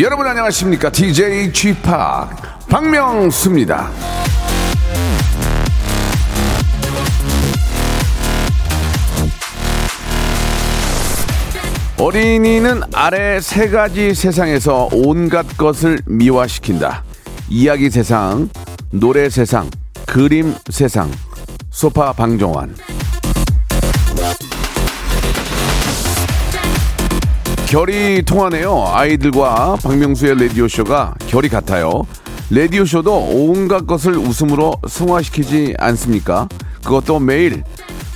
여러분 안녕하십니까? DJ g p 박명수입니다. 어린이는 아래 세 가지 세상에서 온갖 것을 미화시킨다. 이야기 세상, 노래 세상, 그림 세상, 소파 방정환. 결이 통하네요. 아이들과 박명수의 라디오쇼가 결이 같아요. 라디오쇼도 온갖 것을 웃음으로 승화시키지 않습니까? 그것도 매일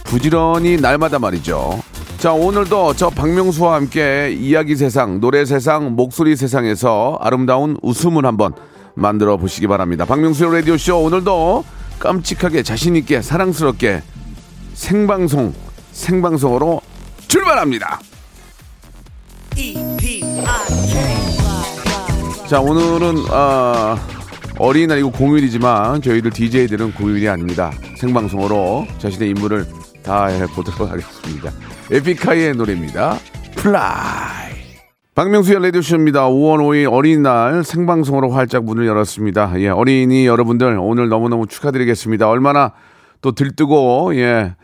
부지런히 날마다 말이죠. 자, 오늘도 저 박명수와 함께 이야기 세상, 노래 세상, 목소리 세상에서 아름다운 웃음을 한번 만들어 보시기 바랍니다. 박명수의 라디오쇼 오늘도 깜찍하게 자신있게 사랑스럽게 생방송, 생방송으로 출발합니다. 자, 오늘은, 아, 어린이날이고 공휴일이지만 저희들 DJ들은 공휴일이 아닙니다. 생방송으로 자신의 임무를 다해 보도록 하겠습니다. 에픽하이의 노래입니다. Fly. 박명수의 라디오쇼입니다. 5월 5일 어린이날 생방송으로 활짝 문을 열었습니다. 예, 어린이 여러분들 오늘 너무너무 축하드리겠습니다. 얼마나 또 들뜨고, 예,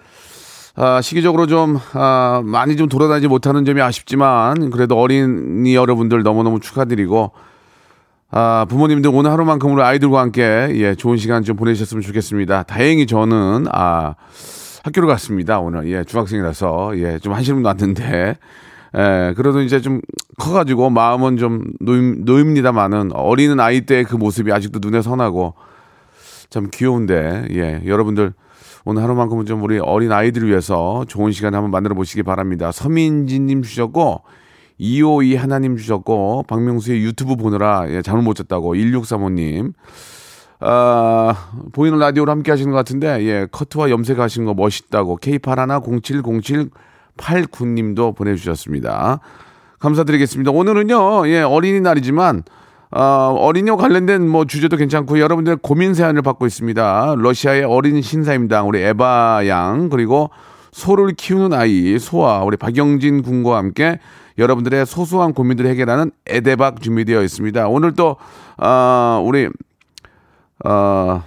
아, 시기적으로 좀, 아, 많이 좀 돌아다니지 못하는 점이 아쉽지만, 그래도 어린이 여러분들 너무너무 축하드리고, 아, 부모님들 오늘 하루만큼 우리 아이들과 함께, 예, 좋은 시간 좀 보내셨으면 좋겠습니다. 다행히 저는, 아, 학교를 갔습니다, 오늘. 예, 중학생이라서, 예, 좀 한시름 났는데, 예, 그래도 이제 좀 커가지고 마음은 좀 놓임, 놓입니다만은 어리는 아이 때그 모습이 아직도 눈에 선하고 참 귀여운데, 예, 여러분들 오늘 하루만큼은 좀 우리 어린 아이들을 위해서 좋은 시간 한번 만들어 보시기 바랍니다. 서민지님 주셨고, 252 하나님 주셨고, 박명수의 유튜브 보느라 예, 잠을 못 잤다고, 1635님. 아, 보이는 라디오로 함께 하시는 것 같은데, 예, 커트와 염색하신 거 멋있다고, K81070789님도 보내주셨습니다. 감사드리겠습니다. 오늘은요, 예, 어린이날이지만, 어, 어린이와 관련된 뭐 주제도 괜찮고 여러분들 고민 사연을 받고 있습니다. 러시아의 어린 신사임당 우리 에바 양 그리고 소를 키우는 아이 소아 우리 박영진 군과 함께 여러분들의 소소한 고민들을 해결하는 에데박 준비되어 있습니다. 오늘 또 어, 우리 어,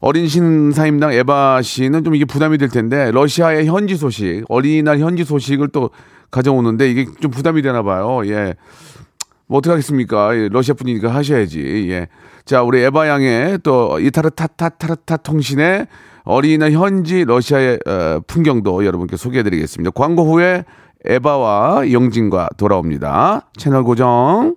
어린 신사임당 에바 씨는 좀 이게 부담이 될 텐데 러시아의 현지 소식 어린이날 현지 소식을 또 가져오는데 이게 좀 부담이 되나 봐요. 예. 뭐 어떡하겠습니까? 예, 러시아 분이니까 하셔야지. 예. 자, 우리 에바 양의 또 이타르타타타르타 통신의 어린이날 현지 러시아의 어, 풍경도 여러분께 소개해드리겠습니다. 광고 후에 에바와 영진과 돌아옵니다. 채널 고정.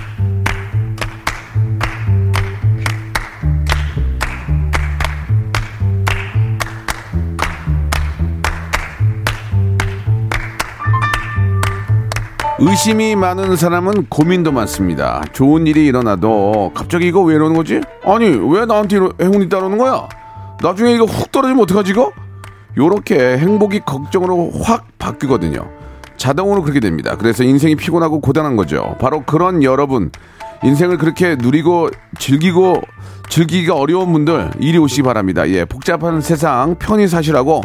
의심이 많은 사람은 고민도 많습니다. 좋은 일이 일어나도 갑자기 이거 왜 이러는 거지? 아니 왜 나한테 이러- 행운이 따르는 거야? 나중에 이거 훅 떨어지면 어떡하지 이거? 요렇게 행복이 걱정으로 확 바뀌거든요. 자동으로 그렇게 됩니다. 그래서 인생이 피곤하고 고단한 거죠. 바로 그런 여러분, 인생을 그렇게 누리고 즐기고 즐기기가 어려운 분들 이리 오시기 바랍니다. 예, 복잡한 세상 편히 사시라고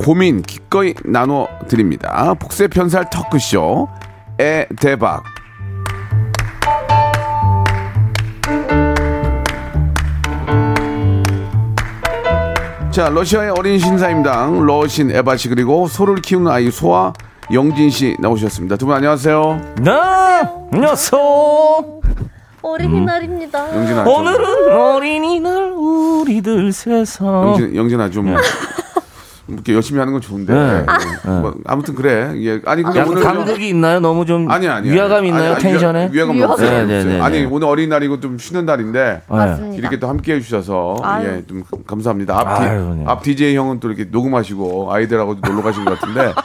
고민 기꺼이 나눠 드립니다. 복세 편살 터크쇼 에 대박. 자, 러시아의 어린 신사임당 러신 에바 씨 그리고 소를 키우는 아이 소아 영진 씨 나오셨습니다. 두 분 안녕하세요. 네 안녕하세요 어린이날입니다. 영진아. 좀- 오늘은 어린이날 우리들 세상 영진, 영진아 좀 이렇게 열심히 하는 건 좋은데. 네. 뭐 아무튼 그래. 예. 아니 근데 오늘 간극이 있나요? 너무 좀 아니 아니 위화감 있나요? 텐션에? 위화감 위화감. 없어요. 네, 네, 없어요. 네, 아니 네. 오늘 어린이날이고 좀 쉬는 날인데 맞습니다. 이렇게 또 함께 해주셔서. 예, 좀 감사합니다. 앞, 디, 아유, 네. 앞 DJ 형은 또 이렇게 녹음하시고 아이들하고 놀러 가신 것 같은데.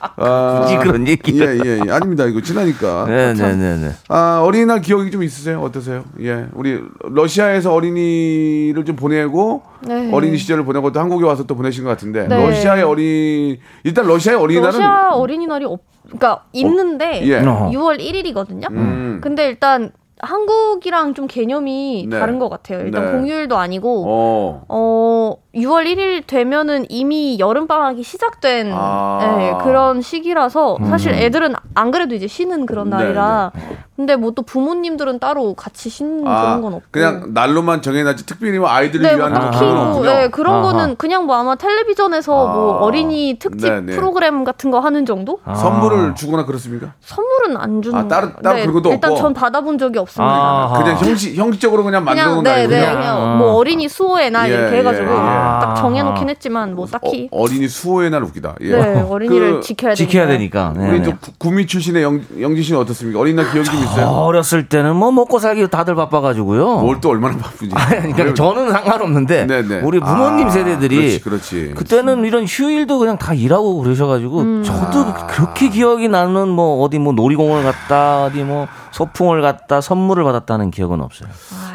아, 굳이 그런 얘기. 예, 예, 예. 아닙니다. 이거 친하니까. 네, 네, 네, 네. 아, 어린이날 기억이 좀 있으세요? 어떠세요? 예. 우리 러시아에서 어린이를 좀 보내고 네. 어린이 시절을 보내고 또 한국에 와서 또 보내신 것 같은데 네. 러시아의 어린 일단 러시아의 어린이날은 러시아 어린이날이 없, 그러니까 있는데 예. 어. 6월 1일이거든요. 음. 근데 일단 한국이랑 좀 개념이 네. 다른 것 같아요. 일단 네. 공휴일도 아니고 어. 어 6월 1일 되면은 이미 여름 방학이 시작된 아. 예, 그런 시기라서 사실 애들은 안 그래도 이제 쉬는 그런 네, 날이라 근데 뭐 또 부모님들은 따로 같이 쉬는 그런 건 없고 아, 그냥 날로만 정해놨지 특별히 뭐 아이들을 네, 뭐 위한 뭐 없군요. 예, 그런 아하. 거는 그냥 뭐 아마 텔레비전에서 뭐 아. 어린이 특집 네, 네. 프로그램 같은 거 하는 정도? 선물을 주거나 그렇습니까? 선물은 안 주는 아, 따로- 따로 그런 것도 일단 없고? 전 받아본 적이 없습니다. 아. 그냥 형식 형식적으로 그냥 만들어 그냥 놓은 네, 날이군요. 네, 그냥 뭐 어린이 수호의 날 예, 이렇게 해가지고 예, 예. 딱 정해놓긴 했지만 뭐 딱히 어, 어린이 수호의 날 웃기다. 예. 네 어린이를 그, 지켜야 되니까. 지켜야 되니까. 네, 우리 네. 또 구- 구미 출신의 영, 영지 씨는 어떻습니까? 어린이날 기억이 좀 있어요? 어렸을 때는 뭐 먹고 살기 다들 바빠가지고요. 뭘 또 얼마나 바쁘지? 그러니까 저는 상관없는데 네, 네. 우리 부모님 아, 세대들이 그렇지, 그렇지. 그때는 이런 휴일도 그냥 다 일하고 그러셔가지고 음. 저도 아. 그렇게 기억이 나는 뭐 어디 뭐 놀이공원을 갔다 어디 뭐 소풍을 갔다 선물을 받았다는 기억은 없어요.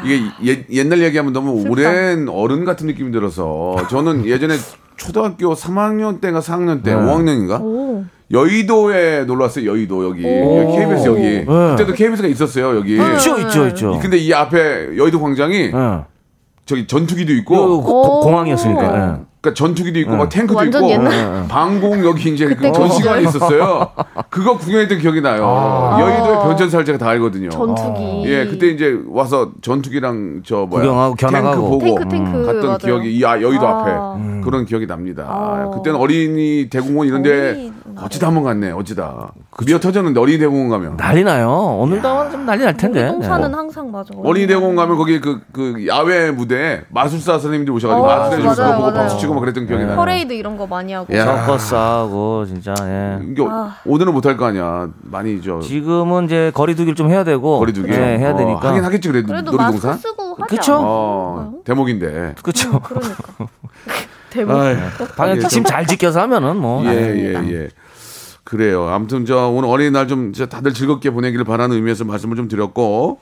이게 옛, 옛날 얘기하면 너무 오랜 어른 같은 느낌이 들어서 저는 예전에 초등학교 3학년 때인가 4학년 때, 네. 5학년인가? 오. 여의도에 놀러 왔어요. 여의도 여기. KBS 여기. 네. 그때도 KBS가 있었어요. 여기. 있죠, 있죠, 있죠. 근데 이 앞에 여의도 광장이 예. 저기 전투기도 요 있고 고- 오. 공항이었으니까. 예. 그러니까 전투기도 있고 막 탱크도 완전 있고 옛날. 방공 여기 이제 그 전시관이. 있었어요. 그거 구경했던 기억이 나요. 아. 여의도의 변천사를 제가 다 알거든요. 전투기. 예, 그때 이제 와서 전투기랑 저 뭐야 구경하고 견학하고. 탱크 보고 탱크 탱크 갔던 맞아요. 기억이 이 아, 여의도 아. 앞에 그런 기억이 납니다. 아. 그때는 어린이 대공원 이런데 어린이- 어쩌다 한번 갔네. 어쩌다 미어 터졌는데 어린이 대공원 가면 난리 나요. 오늘도 좀 난리 날 텐데. 공사는 네. 항상 맞아. 어린이 대공원 가면 거기 그, 그 야외 무대에 마술사 선생님들 오셔가지고 어, 마술해 주시고 맞아요, 보고. 박수 치고 막 그랬던 기억이 나요. 퍼레이드 이런 거 많이 하고. 야. 서커스 하고 진짜. 예. 이게 오늘은 못할 거 아니야. 많이 저 지금은 이제 거리두기를 좀 해야 되고. 거리두기 네, 해야 어, 되니까. 하긴 하겠지 그래도 그래도 놀이동산. 쓰고 하지 그쵸? 않아요? 어 대목인데. 그렇죠. 그러니까. 대박. 아이, 방역 예, 지침 잘 지켜서 하면은 뭐. 예. 예, 예. 그래요. 아무튼 저 오늘 어린이날 좀 다들 즐겁게 보내기를 바라는 의미에서 말씀을 좀 드렸고.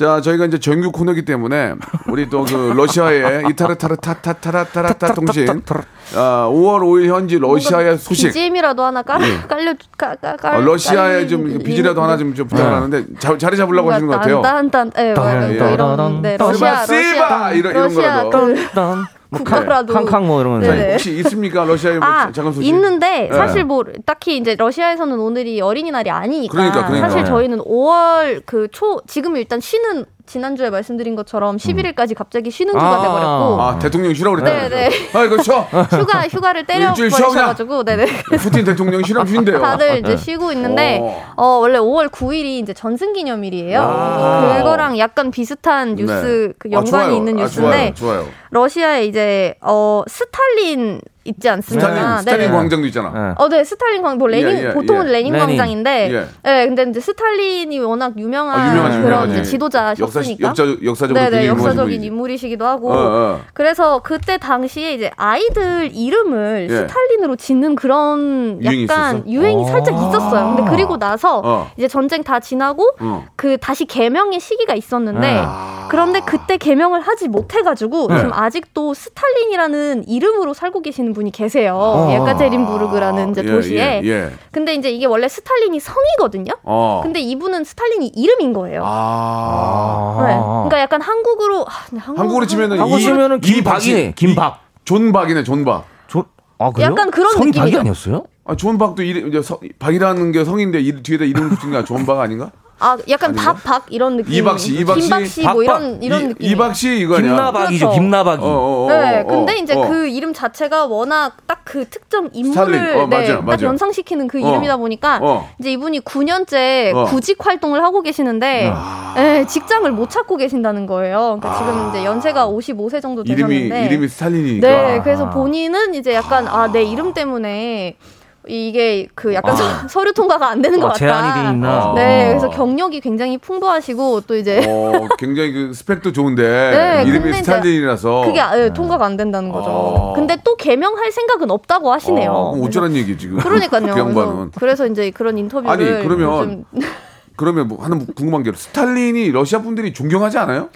자, 저희가 이제 정규 코너기 때문에 우리 또 그 러시아의 이타르타르타타타라타라타 통신 아, 5월 5일 현지 러시아의 소식 BGM이라도 하나 깔, 깔려 깔, 깔, 깔, 어, 러시아에 좀 비지라도 하나 좀, 좀 부탁을 하는데 자, 자리 잡으려고 하시는 것 같아요. 딴딴 예, 이런 네, 딴, 러시아! 러시아 이런- 거라도. 뭐 국가라도 캉캉 뭐 이런 거. 네네. 혹시 있습니까? 러시아에 뭐 아 잠깐 소식? 있는데 네. 사실 뭐 딱히 이제 러시아에서는 오늘이 어린이날이 아니니까 그러니까, 그러니까. 사실 네. 저희는 5월 그 초 지금 일단 쉬는 지난주에 말씀드린 것처럼 11일까지 갑자기 쉬는 주가 아. 돼버렸고 아, 대통령 쉬라고 그랬다. 네, 네. 아, 이거 쉬어. 휴가 휴가를 때려 버리셔가지고 네네 푸틴 대통령 쉬라면 쉰대요. 다들 이제 쉬고 있는데 어. 어 원래 5월 9일이 이제 전승기념일이에요. 아. 그거랑 약간 비슷한 뉴스 네. 그 아, 연관이 좋아요. 있는 아, 뉴스인데 좋아요. 좋아요. 러시아에 이제 어 스탈린 있지 않습니까? 스탈린, 스탈린 네네. 광장도 있잖아. 네. 어, 네, 스탈린 광, 뭐, 레닌, 예, 예, 보통은 예. 레닌, 레닌. 광장인데, 예. 네, 근데 이제 스탈린이 워낙 유명한 아, 유명하죠, 그런. 이제 지도자셨으니까. 역사, 역사, 역사 적으로 네네, 역사적인. 인물이시기도 하고. 어, 어. 그래서 그때 당시에 이제 아이들 이름을 예. 스탈린으로 짓는 그런 약간? 유행이 살짝 아. 있었어요. 근데 그리고 나서 어. 이제 전쟁 다 지나고 어. 그 다시 개명의 시기가 있었는데 네. 그런데 그때 개명을 하지 못해가지고 네. 지금 아직도 스탈린이라는 이름으로 살고 계시는 분이 계세요. 어. 예카테린부르그라는 이제 예, 도시에. 예, 예. 근데 이제 이게 원래 스탈린이 성이거든요. 어. 근데 이분은 스탈린이 이름인 거예요. 아. 네. 그러니까 약간 한국으로 아, 한국, 한국으로 치면은 이- 치면은 이 김박이네. 박씨- 김박. 존박이네, 존박. 조, 아, 그래요? 약간 그런 성이 박이 느낌이죠. 아니었어요? 아, 존박도 이름, 이제 성, 박이라는 게 성인데 이, 뒤에다 이름을 붙인 거야. 존박 아닌가? 아 약간 아닌가? 박박 이런 느낌. 이박씨, 이박씨? 김박씨 뭐. 이런 이런 이- 느낌. 이박씨 이거 아니야? 김나박이죠. 그렇죠. 김나박이. 어, 어, 어, 네, 어, 근데 이제 어. 그 이름 자체가 워낙 딱 그 특정 인물을. 어, 맞아, 네, 맞아. 딱 연상시키는 그 어. 이름이다 보니까 어. 이제 이분이 9년째 어. 구직 활동을 하고 계시는데 아. 네, 직장을 못 찾고 계신다는 거예요. 그러니까 지금 이제 연세가 55세 정도 이름이 되셨는데 이름이 스탈린이니까. 네, 그래서 본인은 이제 약간 아 내 이름 때문에 이게 그 약간 서- 서류 통과가 안 되는 것 아, 같다. 제한이 돼 있나? 네, 아. 그래서 경력이 굉장히 풍부하시고 또 이제 어, 굉장히 그 스펙도 좋은데 네, 이름이 스탈린이라서 그게 아, 예, 통과가 안 된다는 거죠. 어. 근데 또 개명할 생각은 없다고 하시네요. 어, 어쩌란 얘기 지금. 그러니까요. 그 그래서. 그래서 이제 그런 인터뷰를 아니, 그러면 그러면 뭐 하나 궁금한 게 스탈린이 러시아 분들이 존경하지 않아요?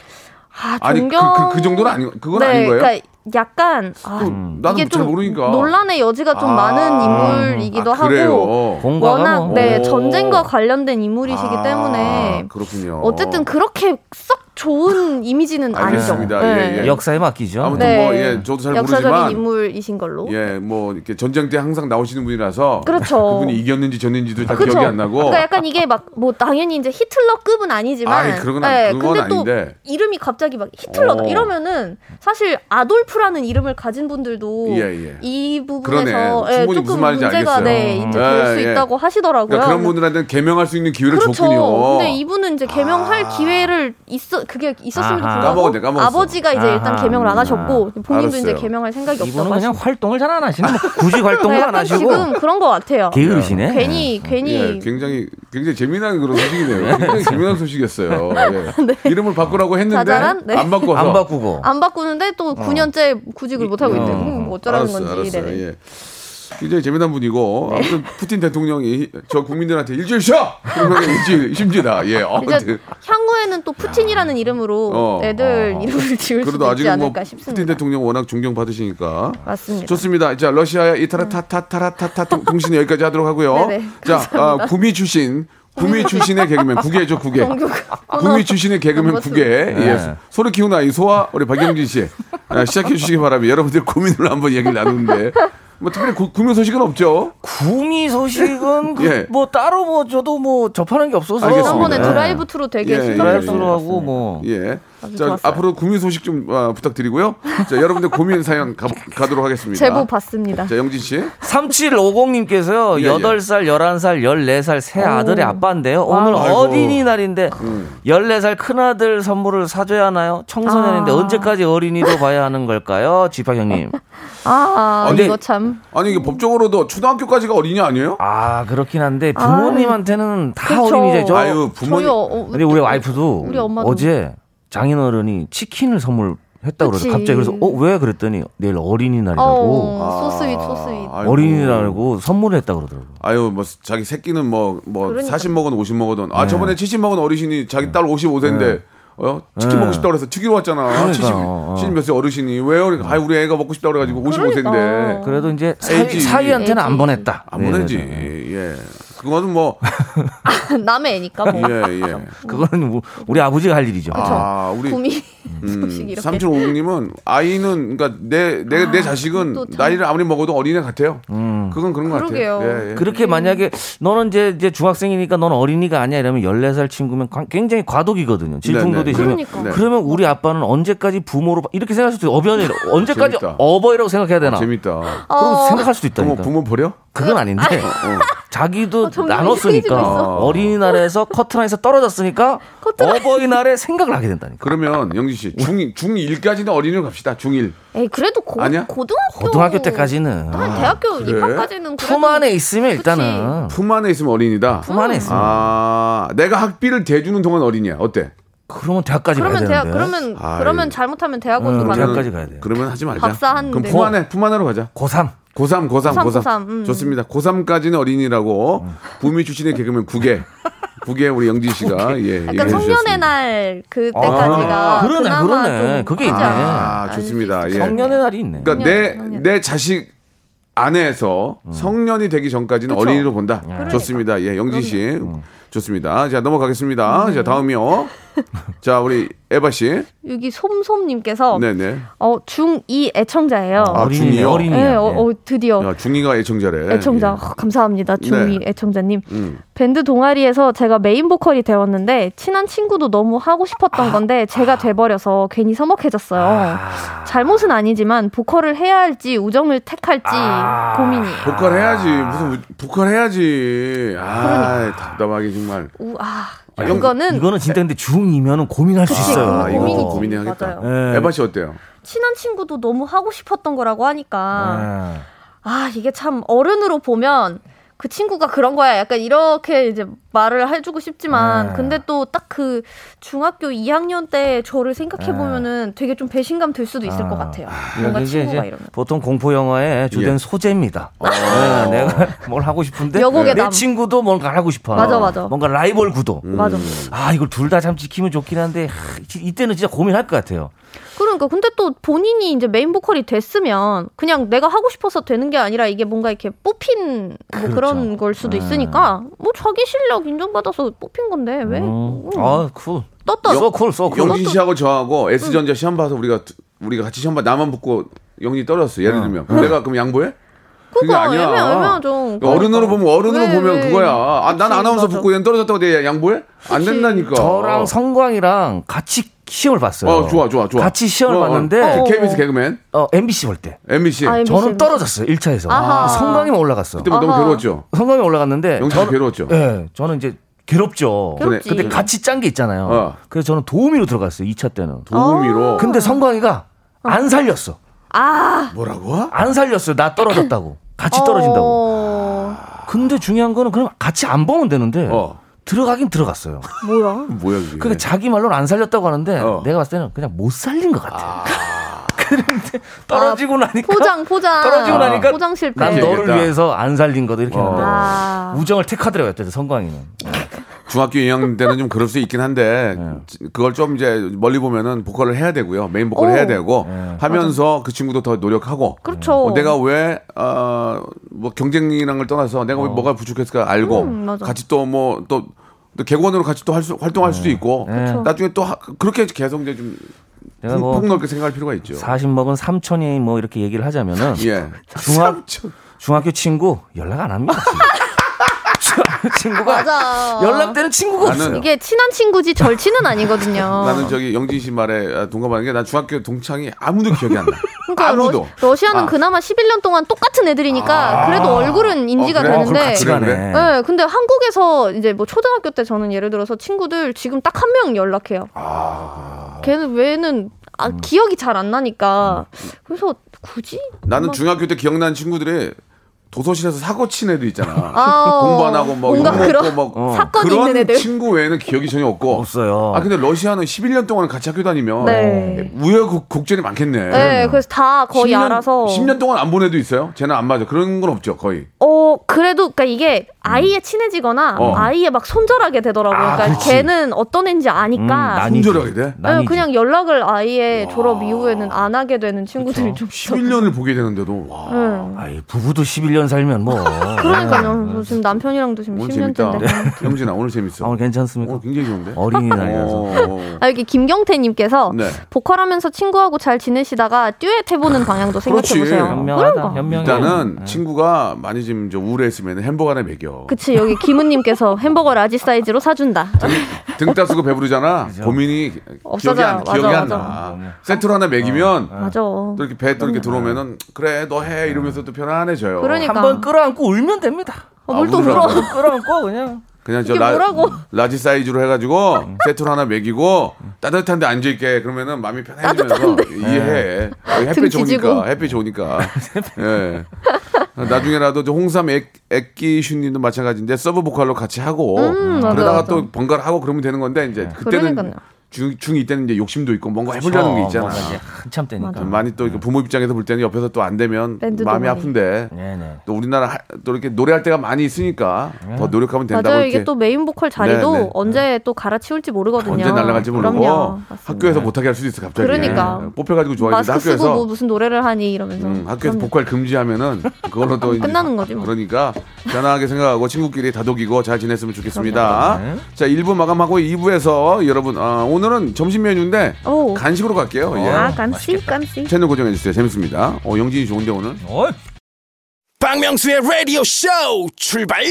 아, 아니 존경... 그, 그, 그 정도는 아니 그건 네, 아닌 거예요? 그러니까 약간 아, 그, 나도 이게 잘좀 모르니까. 논란의 여지가 좀 아, 많은 인물이기도 아? 하고 워낙 뭐. 네 오. 전쟁과 관련된 인물이시기 아, 때문에 그렇군요. 어쨌든 그렇게 썩 좋은 이미지는 알겠습니다. 아니죠. 예, 예. 역사에 맡기죠. 아무튼 네. 뭐 예, 저도 잘 역사적인 모르지만 인물이신 걸로. 예, 뭐 이렇게 전쟁 때 항상 나오시는 분이라서 그렇죠. 그분이 이겼는지 졌는지도 잘 그쵸. 기억이 안 나고 그러니까 약간 이게 막 뭐 당연히 이제 히틀러급은 아니지만, 아이, 그건 아- 그건 근데 또 아닌데. 이름이 갑자기 막 히틀러다 어. 이러면은 사실 아돌프라는 이름을 가진 분들도 예, 예. 이 부분에서. 예, 충분히 조금 무슨 말인지 문제가 알겠어요. 네, 이제 될수 예, 예. 있다고 하시더라고요. 그러니까 그런 분들한테는 개명할 수 있는 기회를 그렇죠. 줬군요. 근데 이분은 이제 개명할 아. 기회를 있어 그게 있었음에도. 불구하고 까먹었네, 까먹었어. 아버지가 이제 일단 아하. 개명을 안 하셨고 본인도 이제 알았어요. 개명할 생각이 이분은 없다고 그냥 하시고 활동을 잘 안 하시는 뭐 굳이 활동을 안 약간 하시고 지금 그런 것 같아요. 게으르시네. 괜히 괜히 예, 굉장히 굉장히 재미난 그런 소식이네요. 굉장히 재미난 소식이었어요. 예. 이름을 바꾸라고 했는데 자잘한? 네. 안 바꿔서 안 바꾸고. 안 바꾸는데 또 9년째 구직을 못 하고 어. 있대요. 음, 뭐 어쩌라는 알았어요, 건지. 알았어요. 네네. 예. 굉장히 재미난 분이고 네. 아무튼 푸틴 대통령이 저 국민들한테 일주일 쉬어 그러면 일주일 쉽니다. 예. 어, 이제 향후에는 또 푸틴이라는 이름으로 어. 애들 이름을 지을 그래도 수도 있지 아직은 뭐 않을까 푸틴 싶습니다. 대통령 워낙 존경 받으시니까 맞습니다. 좋습니다. 자 러시아의 이타라타타타라타타 통- 통신 여기까지 하도록 하고요. 네네, 자 감사합니다. 아, 구미 출신 구미 출신의 개그맨 구개죠 구개. 정규 구미 출신의 개그맨. 구개. 예. 소리 키우는 아이 소아 우리 박영진 씨 아, 시작해 주시기 바랍니다. 여러분들 고민을 한번 얘기를 나누는데 뭐 특별히 구, 구미 소식은 없죠. 구미 소식은 그 예. 뭐 따로 뭐 저도 뭐 접하는 게 없어서 알겠습니다. 지난번에 네. 드라이브스루로 되게 예, 예, 시끄럽게 드라이브스루 하고 뭐 예. 자, 좋았어요. 앞으로 구미 소식 좀 아, 부탁드리고요. 자, 여러분들 고민 사연 가, 가도록 하겠습니다. 제보 받습니다. 자, 영진 씨. 3750님께서 예, 예. 8살, 11살, 14살 세 아들의 아빠인데요. 오늘 아이고. 어린이날인데 음. 14살 큰아들 선물을 사줘야 하나요? 청소년인데 아. 언제까지 어린이로 봐야 하는 걸까요? 지파 형님. 아, 근데- 이거 참. 아니 이게 법적으로도 초등학교까지가 어린이 아니에요? 아, 그렇긴 한데 부모님한테는 다 그쵸. 어린이죠. 아유, 부모님 저희 어, 어, 근데 우리 와이프도 우리 엄마도. 어제 장인어른이 치킨을 선물 했다고 그래서 그치. 갑자기 그래서 어 왜 그랬더니 내일 어린이날이라고 어, 소스윗 소스윗. 아이고. 어린이날이고 선물을 했다고 그러더라고. 아유 뭐 자기 새끼는 뭐뭐 그러니까. 40 먹은 50 먹어든 아 네. 저번에 70 먹은 어르신이 자기 딸 55세인데 어 치킨 네. 먹고 싶다고 그래서 튀기러 왔잖아. 그러니까, 70, 어. 70몇세 어르신이 왜요? 그러니까 아 우리 애가 먹고 싶다고 그래가지고 55세인데 그러니까. 그래도 이제. 사위, 사위한테는 안. 보냈다. 안 네, 보내지. 네, 네. 예. 그거는 뭐 남의 애니까 뭐. 예, 예. 그거는 뭐 우리 아버지가 할 일이죠. 아, 우리 구미 음, 소식 이렇게. 삼촌 오공님은 아이는 그러니까 내 내 내 자식은 또 참- 나이를 아무리 먹어도 어린애 같아요. 음. 그건 그런 것 그러게요. 같아요. 예, 예. 그렇게 만약에 너는 이제, 이제 중학생이니까 너는 어린이가 아니야 이러면 14살 친구면 관- 굉장히 과도기거든요. 질풍도 네, 네. 되시면 그러니까. 네. 그러면 우리 아빠는 언제까지 부모로 봐- 이렇게 생각할 수도 있어. 어변이 언제까지 재밌다. 어버이라고 생각해야 되나? 재밌다. 그러고 생각할 수도 있다니까. 부모 버려? 그건 아닌데 어. 자기도 점점 나눴으니까 어. 어린이날에서 커트라인에서 떨어졌으니까 어버이날에 생각을 하게 된다니까. 그러면 영진 씨 중, 중1까지는 어린이로 갑시다. 중1. 에이 그래도 고, 아니야? 고등학교 고등학교 때까지는 한 대학교 그래? 입학까지는 그래도 품 안에 있으면 일단은 품 안에 있으면 어린이다. 품 안에 있으면 아, 내가 학비를 대주는 동안 어린이야. 어때? 그러면 대학까지 가야 그러면 되는데. 대학 그러면 아유. 그러면 잘못하면 대학원도 음, 가는 대학까지 가야 돼요. 그러면 하지 말자. 박사 하는데. 그럼 품 안에 품 안으로 가자. 고3 고3, 고3, 고3, 고3. 고3, 음. 좋습니다. 고3까지는 어린이라고 구미 출신의 개그맨 국에 국에 우리 영진 씨가 예, 얘기해 약간 성년의 주셨습니다. 날 그때까지가 아, 그러네, 그러네. 좀 그게 있네. 아, 좋습니다. 예. 성년의 날이 있네. 그러니까 내. 내 자식 안에서 성년이 되기 전까지는 그쵸. 어린이로 본다. 그러니까. 좋습니다. 예, 영진 씨. 좋습니다. 자, 넘어가겠습니다. 네. 자, 다음이요. 자, 우리 에바 씨. 여기 솜솜님께서 네네. 어, 중2 애청자예요. 아, 어린이네, 중이요? 어린이야. 네, 어, 어, 드디어 야, 중이가 애청자래. 애청자 예. 어, 감사합니다. 중2 네. 애청자님. 음. 밴드 동아리에서 제가 메인 보컬이 되었는데 친한 친구도 너무 하고 아. 싶었던 건데 제가 돼버려서 괜히 서먹해졌어요. 잘못은 아니지만 보컬을 해야 할지 우정을 택할지 아. 고민이에요. 보컬 해야지. 무슨 우- 보컬 해야지. 아, 답답하게 정말. 우, 아, 아, 그거는 이거는 진짜 근데 중이면은 고민할 수 그치, 있어요. 아, 고민- 이거. 고민이 하겠다. 네. 에바 씨 어때요? 친한 친구도 너무 하고 싶었던 거라고 하니까 네. 아 이게 참 어른으로 보면 그 친구가 그런 거야 약간 이렇게 이제 말을 해주고 싶지만 네. 근데 또 딱 그 중학교 2학년 때 저를 생각해 보면은 되게 좀 배신감 들 수도 있을 것 같아요 뭔가 이게 친구가 이제 이러면 보통 공포 영화의 주된 예. 소재입니다. 네, 내가 뭘 하고 싶은데. 내 친구도 뭔가 하고 싶어. 맞아, 맞아. 뭔가 라이벌 구도. 맞아 아 이걸 둘 다 참 지키면 좋긴 한데 하, 이- 이때는 진짜 고민할 것 같아요. 그러니까 근데 또 본인이 이제 메인 보컬이 됐으면 그냥 내가 하고 싶어서 되는 게 아니라 이게 뭔가 이렇게 뽑힌 뭐 그렇죠. 그런 걸 수도 있으니까 뭐 자기 실력 인정받아서 뽑힌 건데 왜 음. 음, 아 cool. 떴다 so cool, so cool. 영진 씨하고 저하고 S전자 시험 봐서 우리가 두- 우리가 같이 시험 봐 나만 붙고 영진이 떨어졌어. 예를 들면. 그럼 내가 그럼 양보해? 그거 아니야. 애매 애매하죠. 어른으로 보면 어른으로 왜, 보면 왜. 그거야. 아, 난 그치, 아나운서 맞아. 붙고 얘는 떨어졌다고 내 양보해? 안 그치. 된다니까. 저랑 성광이랑 같이 시험을 봤어요. 어, 좋아, 좋아, 좋아. 같이 시험을 어, 어. 봤는데 그 KBS 개그맨 어, MBC 볼 때. MBC. 아, MBC. 저는 떨어졌어요. 1차에서. 아하. 성광이만 올라갔어. 그때 뭐 너무. 괴로웠죠. 성광이 올라갔는데 씨 괴로웠죠. 예, 저는 이제 괴롭죠. 괴롭지. 근데 같이 짠 게 있잖아요. 어. 그래서 저는 도우미로 들어갔어요. 2차 때는. 도우미로. 근데 성광이가 안 살렸어. 아 뭐라고? 안 살렸어요. 나 떨어졌다고. 같이 떨어진다고. 어, 근데 중요한 거는 그럼 같이 안 보면 되는데 어. 들어가긴 들어갔어요. 뭐야? 뭐야 그게? 그러니까 자기 말로는 안 살렸다고 하는데 어. 내가 봤을 때는 그냥 못 살린 것 같아. 그런데 떨어지고 나니까 포장 포장 떨어지고 나니까 포장 실패. 난 너를. 위해서 안 살린 거다 이렇게 어. 하는데 아. 우정을 택하더라고요. 그때 성광이는. 중학교 2학년 때는 좀 그럴 수 있긴 한데 네. 그걸 좀 이제 멀리 보면은 보컬을 해야 되고요. 메인 보컬을 오. 해야 되고 네. 하면서 그 친구도 더 노력하고 그렇죠. 어, 내가 왜, 어, 뭐 경쟁이라는 걸 떠나서 내가 왜 뭐가 부족했을까 알고 음, 맞아. 같이 또 뭐또 객원으로 같이 또 할 수, 활동할 수도 있고 그쵸. 나중에 또 하- 그렇게 계속 이제 좀 내가 뭐 폭넓게 생각할 필요가 있죠. 40 먹은 삼촌이 뭐 이렇게 얘기를 하자면은 예. 중학 삼촌. 중학교 친구 연락 안 합니다. 중학교 친구가 맞아. 연락되는 친구가 나는- 없어요. 이게 친한 친구지 절친은 아니거든요. 나는 저기 영진 씨 말에 아, 동감하는 게 난 중학교 동창이 아무도 기억이 안 나. 그러니까 아무도. 러, 시아는 아. 그나마 11년 동안 똑같은 애들이니까 그래도 얼굴은 인지가 어, 그래? 어, 그럼 되는데. 같이 그래, 가네. 그래? 네, 근데 한국에서 이제 뭐 초등학교 때 저는 예를 들어서 친구들 지금 딱 한 명 연락해요. 걔는 외에는 아, 기억이 잘 안 나니까 그래서 굳이 나는 막- 중학교 때 기억나는 친구들이 도서실에서 사고 친 애들 있잖아. 아, 공부 안 하고 막 뭔가 욕 먹고 그런 막 어. 사건이 그런 있는 애들. 친구 외에는 기억이 전혀 없고. 없어요. 아 근데 러시아는 11년 동안 같이 학교 다니면 네. 우여곡절이 많겠네. 네, 그래서 다 거의 10년, 알아서 10년 동안 안 본 애도 있어요? 쟤는 안 맞아. 그런 건 없죠, 거의. 어 그래도 그러니까 이게 아이에 친해지거나 어. 아이에 막 손절하게 되더라고요. 아, 그러니까 그렇지. 걔는 어떤 애인지 음, 아니까 나뉘지. 손절하게 돼? 네. 그냥 연락을 아예 졸업 이후에는 안 하게 되는 친구들이 좀 있어. 11년을 보게 되는데도 와. 응. 아이, 부부도 11년 살면 뭐. 그러니까요. 뭐 지금 남편이랑도 지금 오늘 재밌다. 10년째인데. 영진아 오늘 재밌어. 아, 오늘 괜찮습니까? 오늘 굉장히 좋은데. 어린이날이라서. 어. 아, 여기 김경태 님께서 네. 보컬하면서 친구하고 잘 지내시다가 듀엣 해보는 방향도 그렇지. 생각해 보세요. 현명하다. 그런 거. 현명해. 일단은 네. 친구가 많이 지금 저 우울했으면 햄버거 하나 먹여. 그치 여기 김은님께서 햄버거 large 사이즈로 사준다. 등 따쓰고 배부르잖아. 고민이 기억이 없어져요. 안, 기억이 맞아, 안 맞아. 나. 세트로 하나 먹이면 맞아. 또 이렇게 배 또 이렇게 들어오면은 그래 너 해 이러면서 또 편안해져요. 그러니까. 한번 끌어안고 울면 됩니다. 어, 뭘또 아, 울어. 끌어안고 그냥. 그냥 저 라, 뭐라고? large 사이즈로 해가지고 세트로 하나 먹이고 따뜻한데 앉아 있게 그러면은 마음이 편해지면서 이해해. 햇빛 등 좋으니까. 햇빛 좋으니까. 예. 나중에라도 저 홍삼 액, 액기슈님도 마찬가지인데 서브 보컬로 같이 하고 음, 맞아, 그러다가 맞아. 또 번갈아 하고 그러면 되는 건데 이제 그때는 그러니까요. 중, 중2 때는 이제 욕심도 있고 뭔가 해보려는 게 있잖아. 이제 한참 때니까. 많이 또 이렇게 부모 입장에서 볼 때는 옆에서 또 안 되면 마음이 많이. 아픈데 네네. 또 우리나라 하- 또 이렇게 노래할 때가 많이 있으니까 더 노력하면 된다고 맞아요. 이렇게 이게 또 메인 보컬 자리도 네, 네. 언제 또 갈아치울지 모르거든요. 언제 날아갈지 모르고 그럼요. 학교에서 못하게 할 수도 있어 갑자기. 그러니까. 네. 뽑혀가지고 쓰고 학교에서 뭐 무슨 노래를 하니 이러면서. 음, 학교에서 그럼요. 보컬 금지하면은 그걸로 또 끝나는 거지, 뭐. 그러니까 편하게 생각하고 친구끼리 다독이고 잘 지냈으면 좋겠습니다. 네. 자 1부 마감하고 2부에서 여러분 어, 오늘 은 점심 메뉴인데 오. 간식으로 갈게요. 예. 아, 간식, 간식. 채널 고정해 주세요. 재밌습니다. 어, 영진이 좋은데 오늘. 어이. 박명수의 라디오 쇼 출발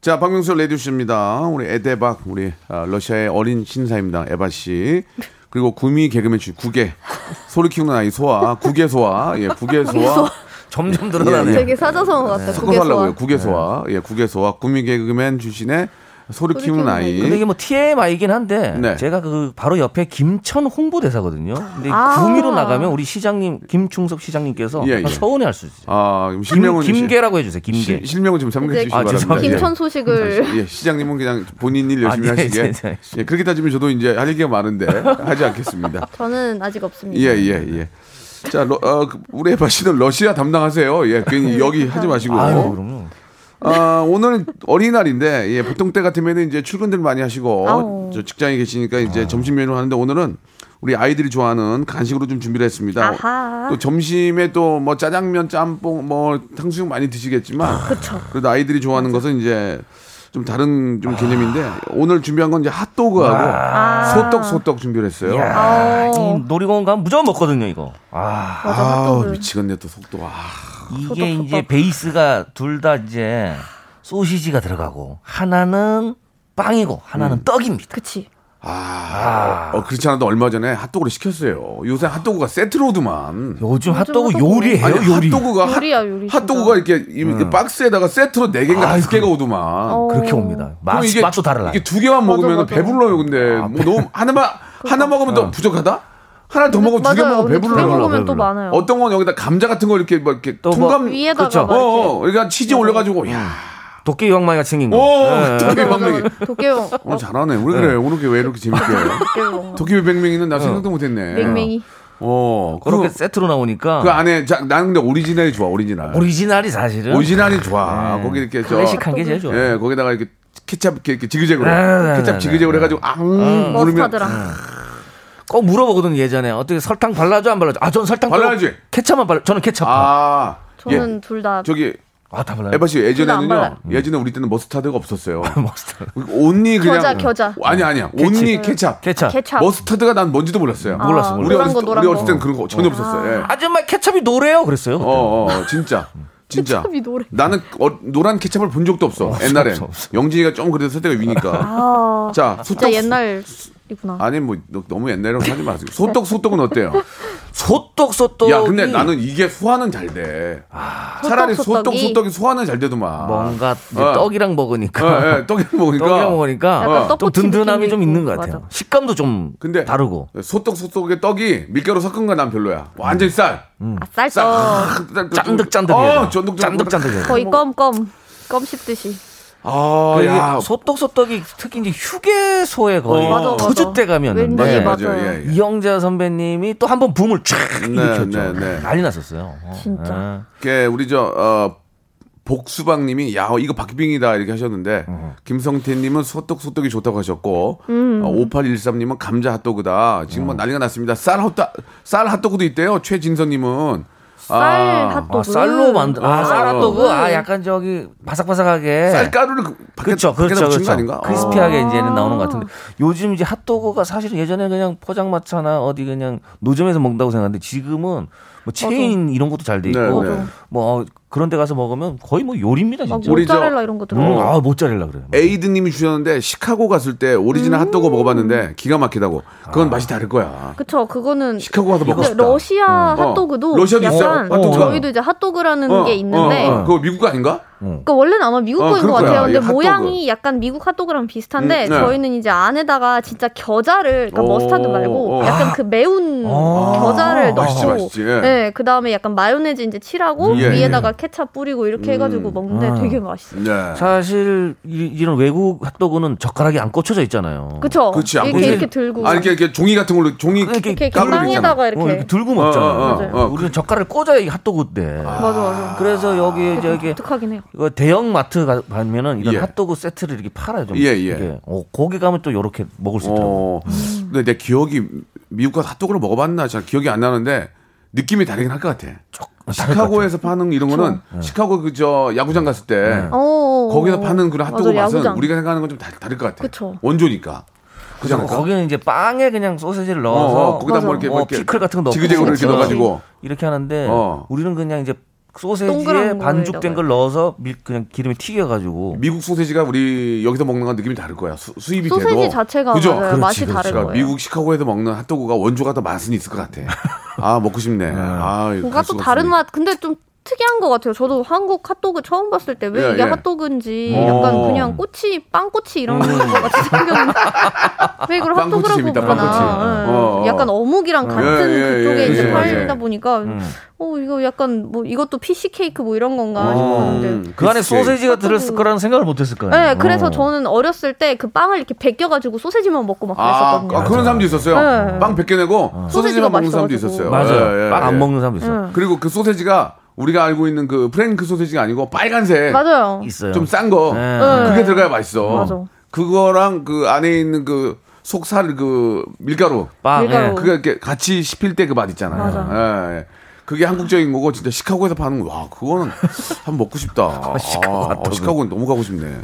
자, 박명수 레디오 씨입니다. 우리 에데박, 우리 아, 러시아의 어린 신사입니다. 에바 씨. 그리고 구미 개그맨 씨, 구개. 소리 키우는 아이 소아, 구개 소아, 예, 구개 소아. 점점 예, 늘어나네. 예. 되게 사자성어 같다. 섞어서 그게 하려고요. 구개 소아, 예, 구개 소아. 구미 개그맨 출신의 소리 키우는 아이. 근데 이게 뭐 TMI이긴 한데 네. 제가 그 바로 옆에 김천 홍보대사거든요. 근데 아. 구미로 나가면 우리 시장님 김충석 시장님께서 예, 예. 서운해할 수 있어요. 아, 그럼 김, 실명은 김계라고 해주세요. 김계. 시- 실명은 좀 삼가해 이제 주시기 아, 바랍니다. 죄송합니다. 김천 소식을 예. 예, 시장님은 그냥 본인 일 열심히 아, 예, 하시게. 예, 예. 예, 그렇게 따지면 저도 이제 할 얘기가 많은데 하지 않겠습니다. 저는 아직 없습니다. 예, 예, 예. 자, 러, 어, 그 우리 에바 씨는 러시아 담당하세요. 예, 괜히 여기 하지 마시고. 아유, 그럼요. 아, 오늘 어린이날인데, 예, 보통 때 같으면 이제 출근들 많이 하시고, 아우. 저 직장에 계시니까 이제 점심 메뉴 하는데 오늘은 우리 아이들이 좋아하는 간식으로 좀 준비를 했습니다. 아하. 또 점심에 또 뭐 짜장면, 짬뽕, 뭐 탕수육 많이 드시겠지만, 그래도 아이들이 좋아하는 것은 이제 좀 다른 좀 개념인데 오늘 준비한 건 이제 핫도그하고 아. 소떡 소떡 준비를 했어요. 야, 어. 이 놀이공원 가면 무조건 먹거든요, 이거. 아, 맞아, 핫도그. 미치겠네 또 속도. 아. 이게 소떡, 이제 소떡. 베이스가 둘 다 이제 소시지가 들어가고 하나는 빵이고 하나는 음. 떡입니다. 그치. 아, 어, 그렇지 않아도 얼마 전에 핫도그를 시켰어요. 요새 핫도그가 세트로드만. 요즘 핫도그. 요리해요, 아니 요리. 핫도그가 핫- 요리야, 요리. 핫도그가 이렇게 이렇게 박스에다가 세트로 네 개인가 다섯 개가 오더만. 어. 그렇게 옵니다. 맛, 그럼 이게 맛도 다르라. 이게 두 개만 먹으면 맞아. 배불러요. 근데 뭐 너무 하나만 하나 먹으면 더 부족하다. 하나 더 먹으면 두 개. 먹으면 배불러요. 먹으면 또 배불러. 많아요. 어떤 건 여기다 감자 같은 거 이렇게 막 이렇게 또 뭐- 통감 위에다가. 막 어, 이렇게. 어, 그러니까 치즈 올려 가지고 야, 도깨비 방망이 같이 생긴 거. 오, 예. 도깨비 방맹이. 도깨용. 어 잘하네. 왜 그래? 오늘 왜 이렇게 재밌게? 도깨비 방맹이는 나 생각도 못했네. 맹맹이. 어, 그렇게 그, 세트로 나오니까 그 안에 자, 나는 근데 오리지널이 좋아. 오리지널. 오리지널이 사실은 오리지널이 좋아. 네. 거기 이렇게 저 클래식한 게 제일 좋아요. 예, 거기다가 이렇게 케찹 이렇게, 지그재그로 네, 네, 케찹 네, 지그재그로 네. 해가지고 앙 누르면 머스타드랑. 꼭 물어보거든 예전에 어떻게 설탕 발라줘 안 발라줘? 아, 전 설탕 발라야지. 케찹만 발라. 저는 케찹. 아, 아, 저는 둘 다. 저기 다 발라요. 에바 씨 예전에는요. 발라요. 예전에 우리 때는 머스타드가 없었어요. 머스타드. only 그냥 겨자, 겨자. 아니 아니야. only 케찹. 케찹. 케찹. 머스타드가 난 뭔지도 몰랐어요. 몰랐어, 아, 우리 노란 어렸을, 거, 우리 어렸을 거. 땐 그런 거 전혀 없었어요. 예. 아줌마 케찹이 노래요 그랬어요. 그때. 어, 어, 진짜. 진짜. 케찹이 노래. 나는 어, 노란 케찹을 본 적도 없어. 옛날에. 없어, 없어. 영진이가 좀 그래도 세대가 위니까. 아, 자, 진짜 소떡. 옛날이구나. 아니 뭐 너- 너무 옛날이라고 하지 마세요. 소떡 소떡은 어때요? 소 떡 소떡. 야, 근데 나는 이게 소화는 잘 돼. 차라리 소떡 소떡, 소떡이? 소떡이 소화는 잘 되더만. 뭔가 어. 떡이랑 먹으니까. 예, 예, 떡이 먹으니까. 떡이랑 먹으니까 어. 좀 든든함이 좀. 있는 것 같아요. 맞아. 식감도 좀 근데 다르고. 소떡 소떡의 떡이 밀가루 섞은 건 난 별로야. 완전히 쌀. 아, 쌀떡. 쌀. 짠득짠득해요. 어, 쫀득쫀득. 짠득짠득해요. 거의 껌껌. 껌 씹듯이. 아, 그 야. 소떡 소떡이 특히 이제 휴게소에 거의 어. 때 가면은 왠지 네, 맞아요. 맞아요. 예, 예. 이영자 선배님이 또 한 번 붐을 쫙 네, 일으켰죠. 네, 네. 난리 났었어요. 어, 진짜. 예. 그 우리 저 어, 복수방님이 야 이거 박빙이다 이렇게 하셨는데 어. 김성태님은 소떡 소떡이 좋다고 하셨고 음. 어, 5813님은 감자 핫도그다 지금 뭐 난리가 났습니다 쌀 핫도 쌀 핫도그도 있대요 최진서님은 쌀 아, 핫도그. 아, 쌀로 만든 아, 어, 쌀핫도그 어. 아 약간 저기 바삭바삭하게 쌀 가루를 그 밖에, 그렇죠, 그렇죠, 그렇죠. 아닌가? 크리스피하게 어. 이제는 나오는 것 같은데 요즘 이제 핫도그가 사실은 예전에 그냥 포장마차나 어디 그냥 노점에서 먹는다고 생각하는데 지금은 뭐 체인 이런 것도 잘 돼 있고 네, 네. 뭐 어, 그런 데 가서 먹으면 거의 뭐 요리입니다 막 진짜. 우리 저- 모짜렐라 이런 거 들어. 음, 아 모짜렐라 그래. 에이드님이 주셨는데 시카고 갔을 때 오리지널 음. 핫도그 먹어봤는데 기가 막히다고 그건 맛이 다를 거야 그쵸, 그거는. 시카고 가서 먹고 근데 싶다 러시아 어. 핫도그도 러시아도 있어요? 약간 핫도그가? 저희도 이제 핫도그라는 게 있는데 어, 어. 그거 미국 거 아닌가? 그러니까 원래는 아마 미국 어, 거인 것 그럴 거야. 같아요. 근데 이 핫도그. 모양이 약간 미국 핫도그랑 비슷한데 음, 네. 저희는 이제 안에다가 진짜 겨자를 그러니까 오, 머스타드 말고 오. 약간 그 매운 아. 겨자를 맛있지, 넣고 맛있지. 예. 네, 그 다음에 약간 마요네즈 이제 칠하고 예, 위에다가 케찹 뿌리고 이렇게 해 가지고 먹는데 아. 되게 맛있어요. 네. 사실 이, 이런 외국 핫도그는 젓가락이 안 꽂혀져 있잖아요. 안 이렇게? 이렇게 들고. 아, 이렇게, 이렇게 종이 같은 걸로, 종이 이렇게 이렇게. 빵에다가 이렇게. 어, 이렇게 들고 먹잖아요. 어, 어, 어. 어. 우리는 젓가락을 꽂아야 이 핫도그인데. 맞아, 맞아. 그래서 여기 저기 독특하긴 해요. 이거 대형 마트 가- 가면은 이런 예. 핫도그 세트를 이렇게 팔아요. 좀 예, 예. 이게. 어, 거기 가면 또 이렇게 먹을 수 있더라고. 어. 근데 내 기억이 미국 가서 핫도그를 먹어봤나 잘 기억이 안 나는데 느낌이 다르긴 할 것 같아. 시카고에서 파는 이런 거는 시카고 그 저 야구장 갔을 때 어, 거기서 파는 그런 핫도그 맞아, 맛은 야구장. 우리가 생각하는 건 좀 다를 것 같아. 그쵸. 원조니까. 않을까? 거기는 이제 빵에 그냥 소세지를 어, 넣어서 어, 거기다 뭐 맞아. 이렇게, 뭐뭐 이렇게 피클 같은 거 넣고 지그재그로 이렇게 그렇지. 넣어가지고 이렇게 하는데 어. 우리는 그냥 이제 소세지에 반죽된. 걸 넣어서 밀 그냥 기름에 튀겨가지고 미국 소세지가 우리 여기서 먹는 건 느낌이 다를 거야. 수, 수입이 돼도. 소세지 자체가 그죠? 맞아요. 그렇지, 맛이 그렇지. 다른 거예요. 미국 시카고에서 먹는 핫도그가 원조가 더 맛은 있을 것 같아. 아 먹고 싶네. 아, 이거 뭔가 갈또 다른 없으니. 맛 근데 좀 특이한 것 같아요. 저도 한국 핫도그 처음 봤을 때왜 예, 이게 예. 핫도그인지 어. 약간 그냥 꼬치 빵꼬치 이런 거 같이 생겼는데 왜 이걸 핫도그라고? 빵꼬치. 예. 어, 어. 약간 어묵이랑 같은 예, 예, 그쪽에 예, 이제 예, 팔다 예. 보니까 음. 어 이거 약간 뭐 이것도 fish cake 뭐 이런 건가 어. 싶었는데. 그 안에. 소세지가 들었을 거라는 생각을 못했을 거예요. 네, 그래서 어. 저는 어렸을 때 그 빵을 이렇게 벗겨가지고 소세지만 먹고 막 아, 그랬었거든요. 아, 그런 사람도 있었어요. 네. 빵 벗겨내고 소세지가 소세지만 먹는 사람도. 있었어요. 맞아요. 예, 예, 빵안 예. 먹는 사람도 있어. 요 응. 그리고 그 소세지가 우리가 알고 있는 그 프랭크 소세지가 아니고 빨간색 맞아요. 있어요. 좀 싼 거. 네. 그게 들어가야 맛있어. 맞아. 그거랑 그 안에 있는 그 속살 그 밀가루. 빵. 밀가루. 예. 그게 이렇게 같이 씹힐 때 그 맛 있잖아요. 맞아. 예, 예. 그게 한국적인 거고 진짜 시카고에서 파는 거. 와, 그거는 한번 먹고 싶다. 시카고 아, 핫도그. 어, 시카고는 너무 가고 싶네.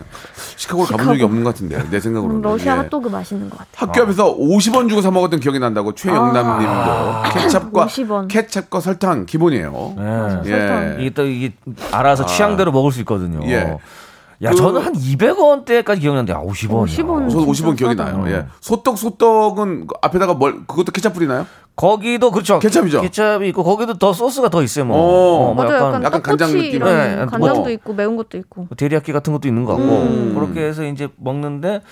시카고를 가본 적이 없는 것 같은데 내 생각으로는. 음, 러시아 예. 핫도그 맛있는 것 같아요. 학교 앞에서 50원 주고 사 먹었던 기억이 난다고 최영남 님도 케찹과 50원. 케찹과 설탕 기본이에요. 예. 예. 이게 또 이게 알아서 취향대로 먹을 수 있거든요. 예. 야, 그- 저는 한 200원대까지 기억나는데, 아, 50원. 50원. 저도 진짜 50원 기억이 싸다. 나요. 예. 소떡 소떡은 그 앞에다가 뭘 그것도 케찹 뿌리나요? 거기도 그렇죠. 케찹이죠? 케찹이 있고 거기도 더 소스가 더 있어요. 뭐. 어, 어, 뭐 맞아요. 약간, 약간, 간장 느낌. 네, 간장도 뭐. 있고 매운 것도 있고. 데리야끼 같은 것도 있는 것 같고 음. 그렇게 해서 이제 먹는데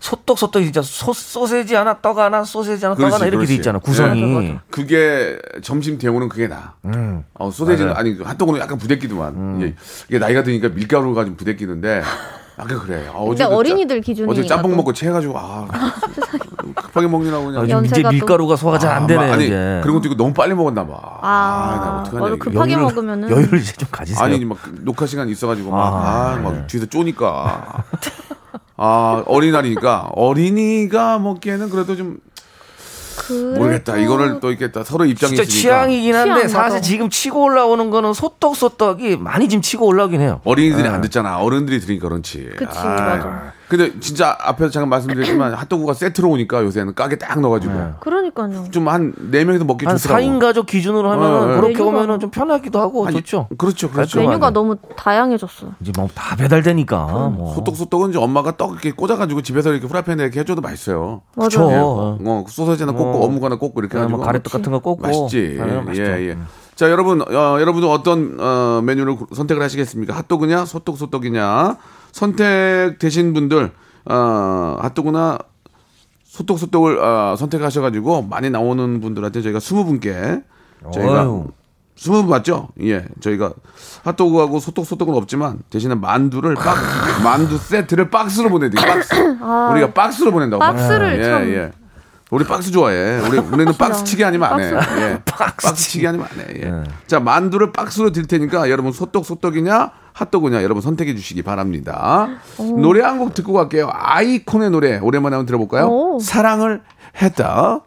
소떡 소떡 진짜 소, 소세지 하나 떡 하나 소세지 하나 떡 그렇지, 하나 이렇게 그렇지. 돼 있잖아 구성이. 네. 그게 점심 대우는 그게 나. 음. 어, 소세지는 맞아요. 아니 핫도그는 약간 부대끼더만. 이게, 이게 나이가 드니까 밀가루가 좀 부대끼는데 약간 그래. 아, 근데 어제 그 어린이들 짜- 기준이니까 어제 짬뽕 또. 먹고 체해가지고 아 급하게 먹느라고 그냥. 아, 이제 또- 밀가루가 소화가 잘안 아, 되네 아니 이제. 그런 것도 있고 너무 빨리 먹었나 봐. 나 아, 어떡하냐, 맞아. 이거. 급하게 여유를- 먹으면은 여유를 이제 좀 가지세요. 아니 막 녹화 시간 있어가지고 아, 막아 막 네. 뒤에서 쪼니까 아 어린날이니까 어린이가 먹기에는 그래도 좀 모르겠다 이거를 또 이렇게 또 서로 입장이 진짜 있으니까 취향이긴 한데 취향, 사실 맞아. 지금 치고 올라오는 거는 소떡 소떡이 많이 지금 치고 올라오긴 해요. 어린이들이 네. 안 듣잖아 어른들이 들으니까 그렇지 그치, 아이. 맞아. 근데 진짜 앞에서 잠깐 말씀드렸지만 핫도그가 세트로 오니까 요새는 가게 딱 넣어가지고 네. 그러니까요. 좀 한 네 명이서 먹기 한 좋더라고 4인 가족 기준으로 하면 어, 네. 그렇게 메뉴가- 오면은 좀 편하기도 하고 아니, 좋죠. 그렇죠 그렇죠 깔끔하게. 메뉴가 너무 다양해졌어. 이제 뭐 다 배달되니까 뭐. 소떡소떡은 이제 엄마가 떡 이렇게 꽂아가지고 집에서 이렇게 프라이팬에 이렇게 해줘도 맛있어요 그쵸. 맞아요. 예. 어. 어, 소세지 하나 꽂고 어. 어묵 하나 꽂고 이렇게 그냥 해가지고 뭐 가래떡 같은 거 꽂고 맛있지. 아, 맛있죠. 예, 예. 자, 여러분, 어, 여러분은 어떤 어, 메뉴를 구- 선택을 하시겠습니까? 핫도그냐, 소떡소떡이냐? 선택되신 분들, 어, 핫도그나 소떡소떡을 어, 선택하셔가지고 많이 나오는 분들한테 저희가 20분께 저희가 어휴. 20분 맞죠? 예. 저희가 핫도그하고 소떡소떡은 없지만 대신에 만두를 박, 만두 세트를 박스로 보내드릴게요. 박스. 우리가 박스로 보낸다고. 아. 박스를 예, 참. 예. 우리 박스 좋아해. 우리 우리는 박스 치기 아니면 안 해. 예. 박스 치기 아니면 안 해. 예. 자 만두를 박스로 드릴 테니까 여러분 소떡 소떡이냐 핫도그냐 여러분 선택해 주시기 바랍니다. 노래 한 곡 듣고 갈게요. 아이콘의 노래 오랜만에 한번 들어볼까요? 오. 사랑을 했다.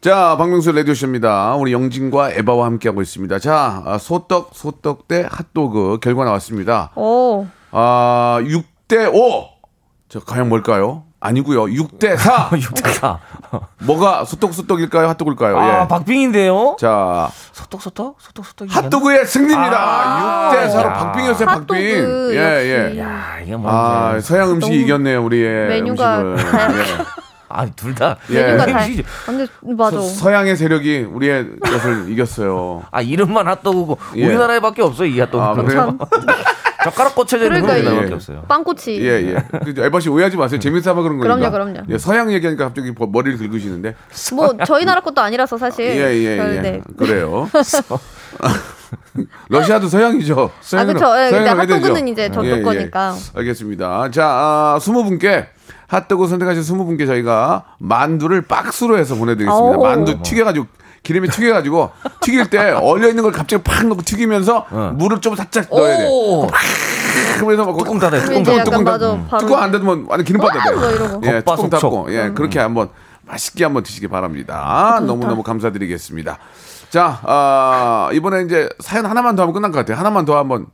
자, 박명수 레디오쇼입니다. 우리 영진과 에바와 함께하고 있습니다. 자, 아, 소떡, 소떡 대 핫도그 결과 나왔습니다. 오. 아, 6대5. 자, 과연 뭘까요? 아니고요 6대 4. 6대 4. 뭐가 소떡소떡일까요? 핫도그일까요? 아, 예. 박빙인데요? 자, 소떡 소떡? 소떡 소떡. 핫도그의 승리입니다. 아, 6대 4로 야. 박빙이었어요, 박빙. 예, 예. 야, 이게 뭐 아, 서양 음식이 이겼네요, 우리의 메뉴가 음식을. 예. 아니 둘 다. 예. 메뉴가 예. 다. 근데 맞아. 서, 서양의 세력이 우리의 것을 이겼어요. 아 이름만 핫도그고 예. 우리나라에밖에 없어요 이 핫도그. 아, 그래요? 젓가락 꽂혀져 있는 그러니까 그런 예. 나밖에 없어요. 빵꼬치. 예, 예. 그 에바 씨 오해하지 마세요. 재밌어서 그런 거니까. 그럼요, 그럼요. 예, 서양 얘기하니까 갑자기 버- 머리를 긁으시는데. 뭐 저희 나라 것도 아니라서 사실. 예, 예, 별- 예. 네. 그래요. 러시아도 서양이죠. 아 서양으로- 그쵸. 예, 근데 서양으로 해야 되죠. 핫도그는 이제 저쪽 예, 예. 거니까. 알겠습니다. 자, 아, 20분께 핫도그 선택하신 20분께 저희가 만두를 박스로 해서 보내드리겠습니다. 오. 만두 튀겨가지고 기름에 튀겨가지고 튀길 때 얼려 있는 걸 갑자기 팍 넣고 튀기면서 물을 좀 살짝 넣어야 돼. 오, 그러면서 막 뚜껑 닫아요. 뚜껑 닫아. 약간 닫- 맞아. 바로 뚜껑 안 닫으면 완전 기름밥 돼. 뭐. 예, 뚜껑. 닫고 예, 그렇게 한번 맛있게 한번 드시기 바랍니다. 너무 너무 감사드리겠습니다. 자, 아, 이번에 이제 사연 하나만 더 하면 끝난 것 같아요. 하나만 더 한번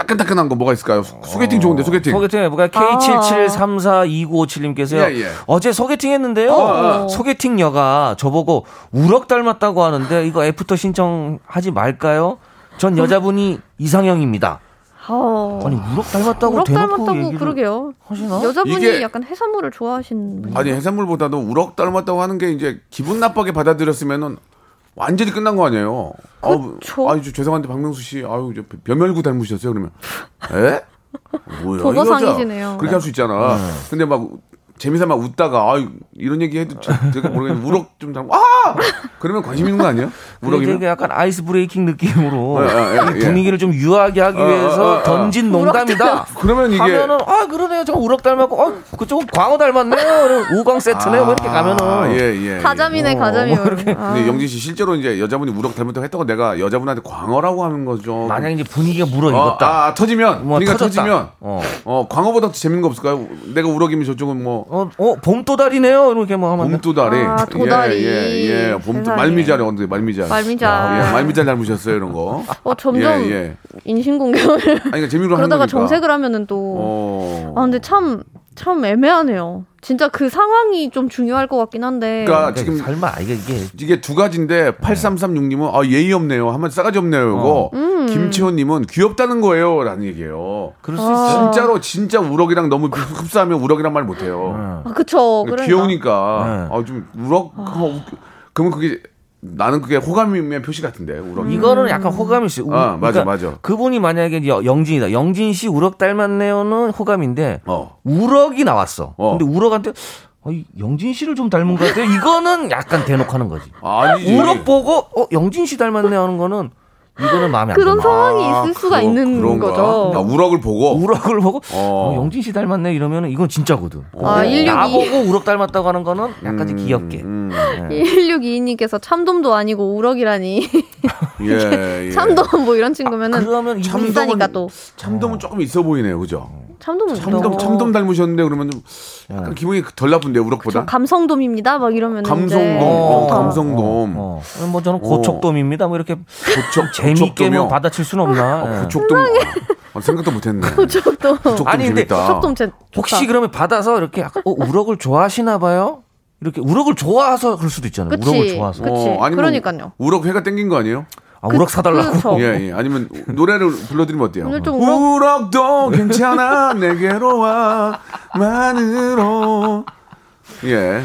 따끈따끈한 거 뭐가 있을까요? 소개팅 좋은데 소개팅. 소개팅 해볼까요? K77342957님께서 요. 예, 예. 어제 소개팅 했는데요. 어, 어. 소개팅 녀가 저보고 우럭 닮았다고 하는데 이거 애프터 신청하지 말까요? 전 여자분이 이상형입니다. 어. 아니 우럭 닮았다고 우럭 대놓고 닮았다고 얘기를 그러게요. 하시나? 여자분이 이게- 약간 해산물을 좋아하시는 분. 아니 해산물보다도 우럭 닮았다고 하는 게 이제 기분 나쁘게 받아들였으면은 완전히 끝난 거 아니에요. 그쵸. 아유, 죄송한데 박명수 씨, 아유 저 변멸구 닮으셨어요 그러면, 에? 뭐야? 보고상이시네요. 그렇게 할 수 있잖아. 네. 근데 막 재미삼아 웃다가 아유 이런 얘기 해도 저- 제가 모르겠는데 우럭 좀 닮고 아 그러면 관심 있는 거 아니에요? 우럭이면? 이게 약간 아이스 브레이킹 느낌으로 예, 예, 예, 이 분위기를 좀 유하게 하기 어, 위해서 어, 어, 어. 던진 농담이다. 그러면 이게 하면은 아 그러네요. 저 우럭 닮았고 어 그쪽은 광어 닮았네요. 우광 세트네요. 뭐 이렇게 가면은 아, 예, 예. 가자미네 어, 가자미. 뭐 이렇게. 아. 근데 영진 씨 실제로 이제 여자분이 우럭 닮았다고 했다고 내가 여자분한테 광어라고 하는 거죠. 만약 이제 분위기가 어, 물어 익었다. 아, 아, 터지면 뭐 분위기가 터졌다. 터지면 어. 어 광어보다 더 재밌는 거 없을까요? 내가 우럭이면 저쪽은 뭐 어, 어, 봄 도다리네요. 이렇게 뭐 하면. 봄 도다리. 아, 도다리. 예, 예, 예. 봄도 세상에. 말미잘이 언제 말미잘. 말미잘. 예, 말미잘 닮으셨어요, 이런 거. 어 점점 예, 예. 인신공격을 아니, 그러니까 재미로 하는 그러다가 거니까. 정색을 하면은 또. 어. 아 근데 참 참 애매하네요. 진짜 그 상황이 좀 중요할 것 같긴 한데. 그러니까 지금 지금 설마 이게 이게 이게 두 가지인데 8336님은 아 예의 없네요. 한번 싸가지 없네요. 이거 음. 김채원님은 귀엽다는 거예요라는 얘기예요. 그럴 수 아. 있어. 진짜로 진짜 우럭이랑 너무 흡사하면 우럭이란 말 못해요. 아, 그쵸. 그러니까. 귀여우니까 네. 아, 좀 우럭 어, 웃겨. 그러면 그게 나는 그게 호감의 표시 같은데 우럭. 이거는 약간 호감이 있어요. 우- 아, 맞아, 그러니까 맞아. 그분이 만약에 여- 영진이다. 영진 씨 우럭 닮았네요는 호감인데 어. 우럭이 나왔어. 어. 근데 우럭한테 어, 이 영진 씨를 좀 닮은 것 같아요. 이거는 약간 대놓고 하는 거지. 아니지. 우럭 보고 어 영진 씨 닮았네 하는 거는 이거는 마음에 안 그런 든다. 상황이 있을 수가 그러- 있는 그런가? 거죠. 아, 우럭을 보고 우럭을 보고 어. 어, 영진 씨 닮았네 이러면 이건 진짜거든. 아, 162. 나보고 우럭 닮았다고 하는 거는 약간 좀 귀엽게. 음, 1622님께서 참돔도 아니고 우럭이라니. 예, 예. 참돔 뭐 이런 친구면은 그러면 이분이 참돔은 비싸니까 또. 참돔은 조금 있어 보이네요, 그죠? 참돔은 참돔 또 참돔 닮으셨는데 그러면 좀 약간 기분이 덜 나쁜데 우럭보다. 저 감성돔입니다. 막 이러면 감성돔, 어, 감성돔. 어, 뭐 저는 고척돔입니다. 뭐 이렇게 고척, 재밌게? 뭐 받아칠 수는 없나. 예. 고척돔 아, 생각도 못했네. 고척돔. 고척돔 아니, 근데. 고척돔 제 혹시 그러면 받아서 이렇게 약간 어, 우럭을 좋아하시나 봐요? 이렇게 우럭을 좋아서 그럴 수도 있잖아요. 그치. 우럭을 좋아서. 그치. 아니면 그러니까요. 우럭 회가 땡긴 거 아니에요? 아, 우럭 사달라고. 그쵸. 예, 예. 아니면 노래를 불러드리면 어때요? 오늘 좀 우럭 우럭도 괜찮아 내게로 와 만으로 예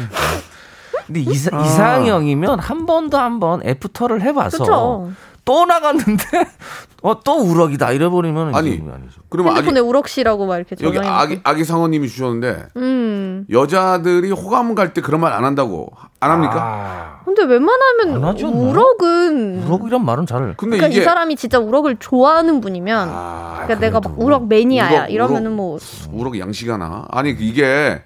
근데 이사, 이상형이면 한 번도 한번 애프터를 해봐서 그쵸. 또 나갔는데 어, 또 우럭이다 이래버리면 아니 아니죠. 그러면 아기, 우럭씨라고 막 이렇게 여기 아기 아기 상어님이 주셨는데 음. 여자들이 호감 갈 때 그런 말 안 한다고 안 합니까? 아, 근데 웬만하면 안 하지 않나요? 우럭은 우럭이란 말은 잘. 근데 그러니까 이게 이 사람이 진짜 우럭을 좋아하는 분이면 아, 그러니까 내가 막. 우럭 매니아야 우럭, 이러면은. 뭐 우럭 양식 하나 아니 이게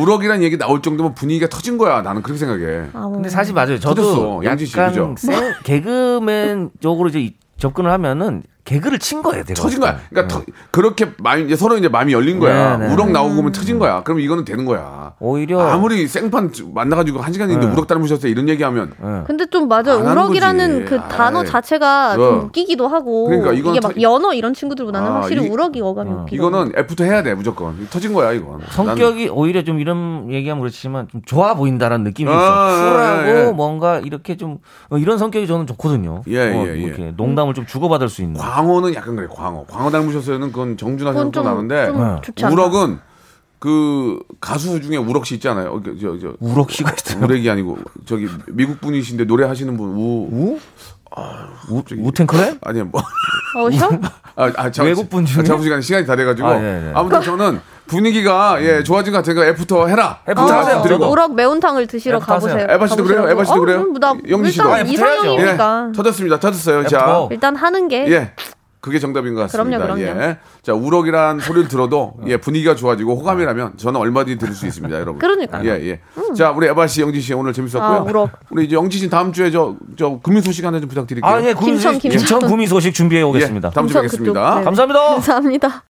우럭이란 얘기 나올 정도면 분위기가 터진 거야 나는 그렇게 생각해. 아, 뭐. 근데 사실 맞아요. 저도 터졌어, 양지 씨, 그죠? 약간 생- 개그맨 쪽으로 이제 이- 접근을 하면은 개그를 친 거예요. 내가 터진 거야. 그러니까 터- 그렇게 마음 이제 서로 이제 마음이 열린 거야. 네, 네. 우럭 나오고 보면 터진 거야. 그럼 이거는 되는 거야. 오히려 아무리 생판 만나가지고 한 시간 있는데 네. 우럭 닮으셨어요 이런 얘기하면 근데 좀 하는 우럭이라는. 그 단어 아이. 자체가 어. 좀 웃기기도 하고 그러니까 이건 이게 막 터- 연어 이런 친구들보다는 아, 확실히 이- 우럭이 어감이 웃기고 이거는 애프터 해야 돼 무조건 터진 거야 이건. 성격이 오히려 좀 이런 얘기하면 그렇지만 좀 좋아 보인다라는 느낌이 아, 있어. 쿨하고 예, 예. 뭔가 이렇게 좀 어, 이런 성격이 저는 좋거든요. 예, 어, 예, 예. 이렇게 농담을 좀 주고받을 수 있는. 광어는 약간 그래 광어. 광어 닮으셨어요는 그건 정준하 좀, 나는데 좀 네. 우럭은 그 가수 중에 우럭 씨 있잖아요. 어, 저, 저, 우럭 씨가 있어요. 우렉이 아니고 저기 미국 분이신데 노래하시는 분 우. 우? 우, Wu-Tang Clan? 아니 뭐 어, 셔? 아, 아, 자, 외국 분 중에? 아, 자부 시간 시간이 다 돼가지고 아, 네, 네. 아무튼 저는 분위기가 예 좋아진 것 같으니까 애프터 해라. 애프터 자, 하세요. 드리고. 우럭 매운탕을 드시러 애프터 하세요. 가보세요. 에바 씨도 그래요? 에바 씨도 어, 그래요? 그럼 나 영지 씨도? 일단 아. 이상형이니까 예, 터졌습니다. 터졌어요. 자, 애프터. 일단 하는 게 예. 그게 정답인 것 같습니다. 그럼요, 그럼요. 예. 자, 우럭이란 소리를 들어도 예, 분위기가 좋아지고 호감이라면 저는 얼마든지 들을 수 있습니다, 여러분. 그러니까요. 예, 예. 자, 우리 에바 씨, 영지 씨 오늘 재밌었고요. 아, 우럭. 우리 이제 영지 씨 다음 주에 저, 저 금융 소식 하나 좀 부탁드릴게요. 아, 예, 구미 김천, 소식, 김천. 김천 구미 소식 준비해 오겠습니다. 예, 다음 주에 뵙겠습니다. 그쪽. 네. 감사합니다. 감사합니다.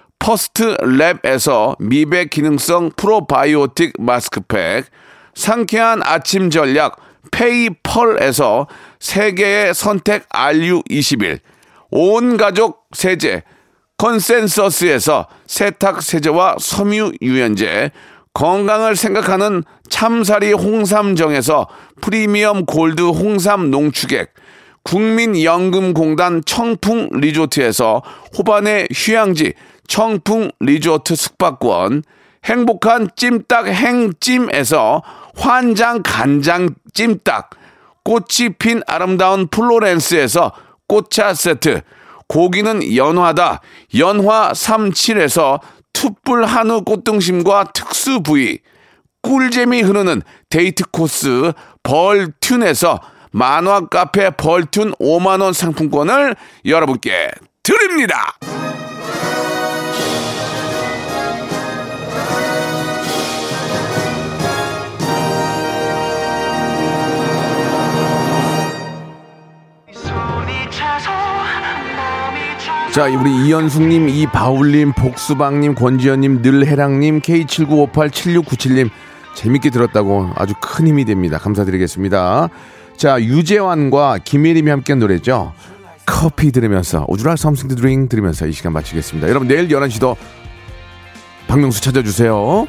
퍼스트 랩에서 미백 기능성 프로바이오틱 마스크팩, 상쾌한 아침 전략 페이펄에서 세계의 선택 RU21, 온 가족 세제 컨센서스에서 세탁 세제와 섬유 유연제, 건강을 생각하는 참사리 홍삼정에서 프리미엄 골드 홍삼 농축액, 국민연금공단 청풍 리조트에서 호반의 휴양지 청풍 리조트 숙박권, 행복한 찜닭 행찜에서 환장 간장 찜닭, 꽃이 핀 아름다운 플로렌스에서 꽃차 세트, 고기는 연화다 연화 37에서 투뿔 한우 꽃등심과 특수 부위, 꿀잼이 흐르는 데이트 코스 벌튠에서 만화 카페 벌튠 5만원 상품권을 여러분께 드립니다. 자, 우리 이현숙님, 이바울님, 복수방님, 권지현님, 늘해랑님, K79587697님, 재밌게 들었다고 아주 큰 힘이 됩니다. 감사드리겠습니다. 자, 유재환과 김예림이 함께한 노래죠. 커피 들으면서, something to drink 들으면서 이 시간 마치겠습니다. 여러분, 내일 11시도 박명수 찾아주세요.